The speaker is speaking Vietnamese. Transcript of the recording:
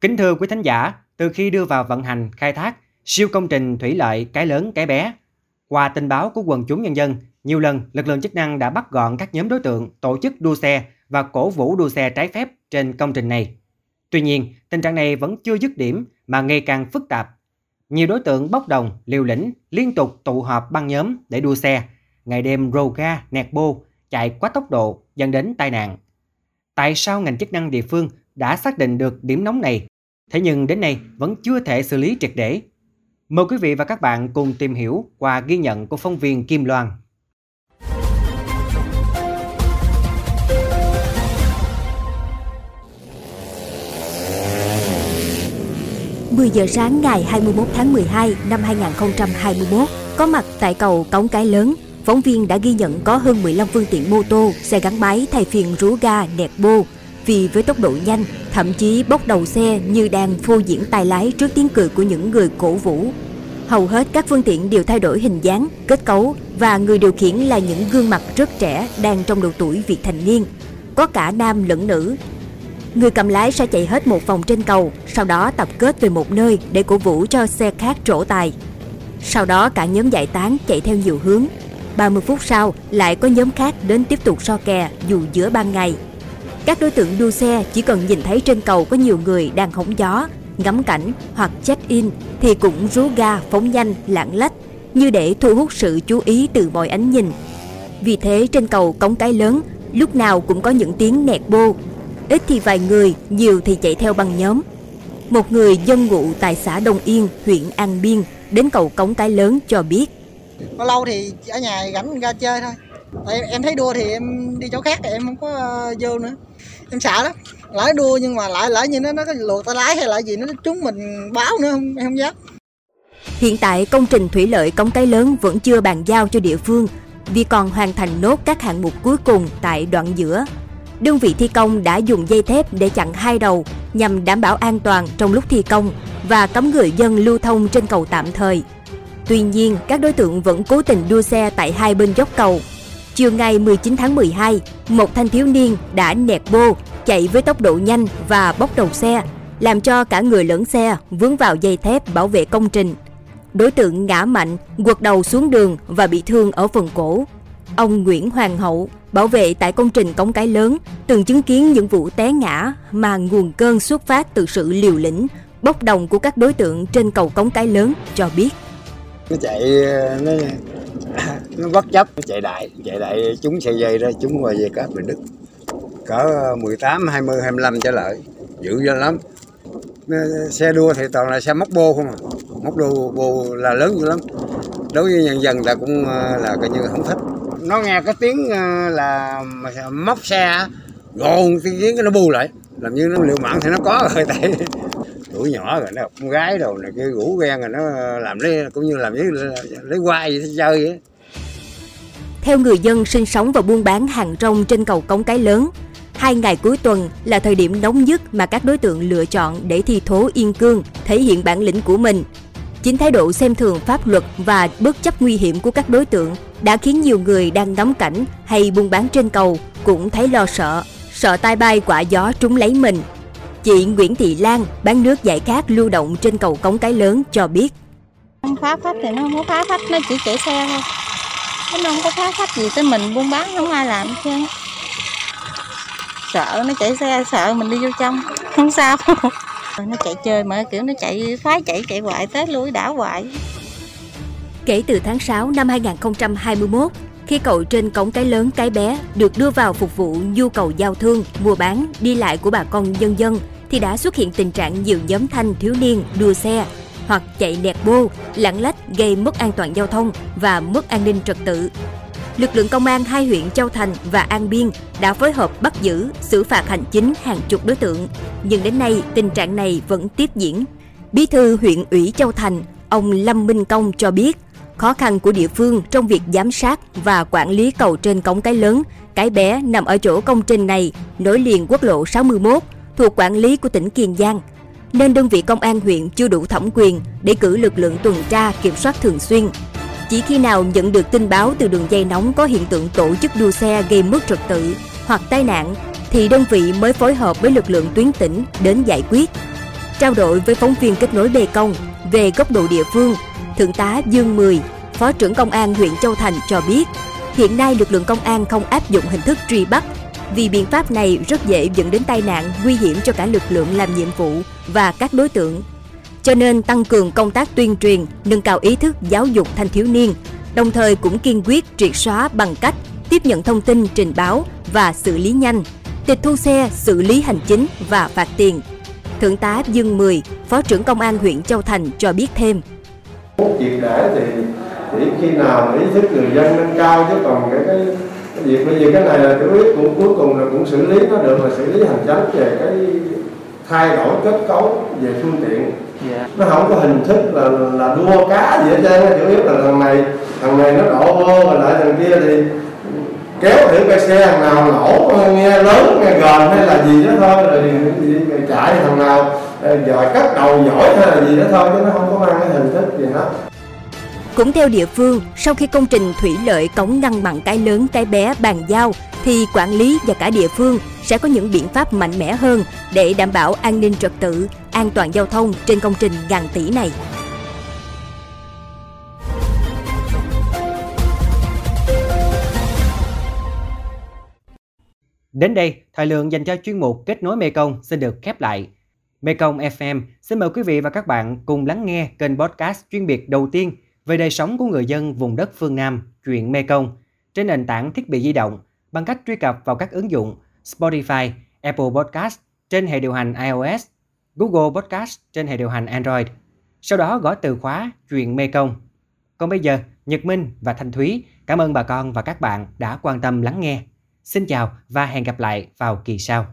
Kính thưa quý thính giả, từ khi đưa vào vận hành khai thác siêu công trình thủy lợi cái lớn cái bé, qua tin báo của quần chúng nhân dân, nhiều lần lực lượng chức năng đã bắt gọn các nhóm đối tượng tổ chức đua xe và cổ vũ đua xe trái phép trên công trình này. Tuy nhiên, tình trạng này vẫn chưa dứt điểm mà ngày càng phức tạp. Nhiều đối tượng bốc đồng, liều lĩnh liên tục tụ họp băng nhóm để đua xe, ngày đêm rồ ga, nẹt bô, chạy quá tốc độ dẫn đến tai nạn. Tại sao ngành chức năng địa phương đã xác định được điểm nóng này, thế nhưng đến nay vẫn chưa thể xử lý triệt để? Mời quý vị và các bạn cùng tìm hiểu qua ghi nhận của phóng viên Kim Loan. 10 giờ sáng ngày 21 tháng 12 năm 2021, có mặt tại cầu Cống Cái Lớn, phóng viên đã ghi nhận có hơn 15 phương tiện mô tô, xe gắn máy thay phiên rú ga, nẹt bô. Vì với tốc độ nhanh, thậm chí bốc đầu xe như đang phô diễn tài lái trước tiếng cười của những người cổ vũ. Hầu hết các phương tiện đều thay đổi hình dáng, kết cấu và người điều khiển là những gương mặt rất trẻ đang trong độ tuổi vị thành niên. Có cả nam lẫn nữ, Người cầm lái sẽ chạy hết một vòng trên cầu, sau đó tập kết về một nơi để cổ vũ cho xe khác trổ tài. Sau đó cả nhóm giải tán chạy theo nhiều hướng. 30 phút sau lại có nhóm khác đến tiếp tục so kè dù giữa ban ngày. Các đối tượng đua xe chỉ cần nhìn thấy trên cầu có nhiều người đang hóng gió, ngắm cảnh hoặc check-in thì cũng rú ga phóng nhanh lạng lách như để thu hút sự chú ý từ mọi ánh nhìn. Vì thế trên cầu cống cái lớn lúc nào cũng có những tiếng nẹt bô ít thì vài người, nhiều thì chạy theo bằng nhóm. Một người dân ngụ tại xã Đông Yên, huyện An Biên, đến cầu Cống Cái Lớn cho biết. Lâu lâu thì ở nhà rảnh ra chơi thôi. Tại em thấy đua thì em đi chỗ khác thì em không có ờ, vô nữa. Em sợ đó Lái đua nhưng mà lại lỡ như nó nó có luộc tay lái hay là gì nó trúng mình báo nữa không em không dám. Hiện tại công trình thủy lợi Cống Cái Lớn vẫn chưa bàn giao cho địa phương vì còn hoàn thành nốt các hạng mục cuối cùng tại đoạn giữa đơn vị thi công đã dùng dây thép để chặn hai đầu nhằm đảm bảo an toàn trong lúc thi công và cấm người dân lưu thông trên cầu tạm thời. Tuy nhiên, các đối tượng vẫn cố tình đua xe tại hai bên dốc cầu. Chiều ngày 19 tháng 12, một thanh thiếu niên đã nẹt bô, chạy với tốc độ nhanh và bốc đầu xe, làm cho cả người lẫn xe vướng vào dây thép bảo vệ công trình. Đối tượng ngã mạnh, quật đầu xuống đường và bị thương ở phần cổ. Ông Nguyễn Hoàng Hậu, bảo vệ tại công trình cống cái lớn, từng chứng kiến những vụ té ngã mà nguồn cơn xuất phát từ sự liều lĩnh, bốc đồng của các đối tượng trên cầu cống cái lớn cho biết. Nó chạy, nó, nó bất chấp, nó chạy đại, chạy đại chúng xe dây ra, chúng qua về cáp bị đức. Cỡ 18, 20, 25 trở lại, dữ dữ lắm. Xe đua thì toàn là xe móc bô không à, móc đô bô là lớn dữ lắm. Đối với nhân dân ta cũng ờ, là coi như không thích. Nó nghe cái tiếng ờ, là móc xe gồn tiếng cái nó bu lại. Làm như nó liệu mạng thì nó có rồi tại tuổi nhỏ rồi nó con gái đồ này kia rủ ghen rồi nó ờ, làm lấy cũng như làm lấy lấy quai vậy chơi vậy theo người dân sinh sống và buôn bán hàng rong trên cầu cống cái lớn hai ngày cuối tuần là thời điểm nóng nhất mà các đối tượng lựa chọn để thi thố yên cương thể hiện bản lĩnh của mình Chính thái độ xem thường pháp luật và bất chấp nguy hiểm của các đối tượng đã khiến nhiều người đang ngắm cảnh hay buôn bán trên cầu cũng thấy lo sợ, sợ tai bay quả gió trúng lấy mình. Chị Nguyễn Thị Lan bán nước giải khát lưu động trên cầu cống cái lớn cho biết. Không phá phách thì nó không phá phách, nó chỉ chạy xe thôi. Nó không có phá khách gì tới mình buôn bán không ai làm chứ. Sợ nó chạy xe, sợ mình đi vô trong, không sao. nó chạy chơi mà kiểu nó chạy phá chạy chạy hoài tới lui đảo hoài kể từ tháng 6 năm 2021 khi cầu trên cổng cái lớn cái bé được đưa vào phục vụ nhu cầu giao thương, mua bán, đi lại của bà con nhân dân thì đã xuất hiện tình trạng nhiều nhóm thanh thiếu niên đua xe hoặc chạy nẹt bô, lạng lách gây mất an toàn giao thông và mất an ninh trật tự lực lượng công an hai huyện Châu Thành và An Biên đã phối hợp bắt giữ, xử phạt hành chính hàng chục đối tượng. Nhưng đến nay, tình trạng này vẫn tiếp diễn. Bí thư huyện ủy Châu Thành, ông Lâm Minh Công cho biết, khó khăn của địa phương trong việc giám sát và quản lý cầu trên cống cái lớn, cái bé nằm ở chỗ công trình này, nối liền quốc lộ 61, thuộc quản lý của tỉnh Kiên Giang. Nên đơn vị công an huyện chưa đủ thẩm quyền để cử lực lượng tuần tra kiểm soát thường xuyên chỉ khi nào nhận được tin báo từ đường dây nóng có hiện tượng tổ chức đua xe gây mất trật tự hoặc tai nạn thì đơn vị mới phối hợp với lực lượng tuyến tỉnh đến giải quyết. Trao đổi với phóng viên kết nối Bê Công về góc độ địa phương, Thượng tá Dương Mười, Phó trưởng Công an huyện Châu Thành cho biết, hiện nay lực lượng công an không áp dụng hình thức truy bắt vì biện pháp này rất dễ dẫn đến tai nạn nguy hiểm cho cả lực lượng làm nhiệm vụ và các đối tượng. Cho nên tăng cường công tác tuyên truyền, nâng cao ý thức giáo dục thanh thiếu niên, đồng thời cũng kiên quyết triệt xóa bằng cách tiếp nhận thông tin trình báo và xử lý nhanh, tịch thu xe, xử lý hành chính và phạt tiền. Thượng tá Dương Mười, Phó trưởng Công an huyện Châu Thành cho biết thêm. Triệt để thì chỉ khi nào ý thức người dân nâng cao chứ còn cái, cái, cái việc bây giờ cái này là chủ yếu cũng cuối cùng là cũng xử lý nó được là xử lý hành chính về cái thay đổi kết cấu về phương tiện yeah. nó không có hình thức là là đua cá gì hết trơn chủ yếu là thằng này thằng này nó đổ vô rồi lại thằng kia thì kéo thử cái xe thằng nào nổ nghe lớn nghe gần hay là gì đó thôi rồi thì, chạy thằng nào ờ, giỏi cắt đầu giỏi hay là gì đó thôi chứ nó không có mang cái hình thức gì hết cũng theo địa phương, sau khi công trình thủy lợi cống ngăn mặn cái lớn cái bé bàn giao, thì quản lý và cả địa phương sẽ có những biện pháp mạnh mẽ hơn để đảm bảo an ninh trật tự, an toàn giao thông trên công trình ngàn tỷ này. Đến đây, thời lượng dành cho chuyên mục Kết nối Mekong xin được khép lại. Mekong FM xin mời quý vị và các bạn cùng lắng nghe kênh podcast chuyên biệt đầu tiên về đời sống của người dân vùng đất phương Nam, chuyện Mekong, trên nền tảng thiết bị di động bằng cách truy cập vào các ứng dụng Spotify, Apple Podcast trên hệ điều hành iOS, Google Podcast trên hệ điều hành Android. Sau đó gõ từ khóa chuyện Mekong. Còn bây giờ, Nhật Minh và Thanh Thúy cảm ơn bà con và các bạn đã quan tâm lắng nghe. Xin chào và hẹn gặp lại vào kỳ sau.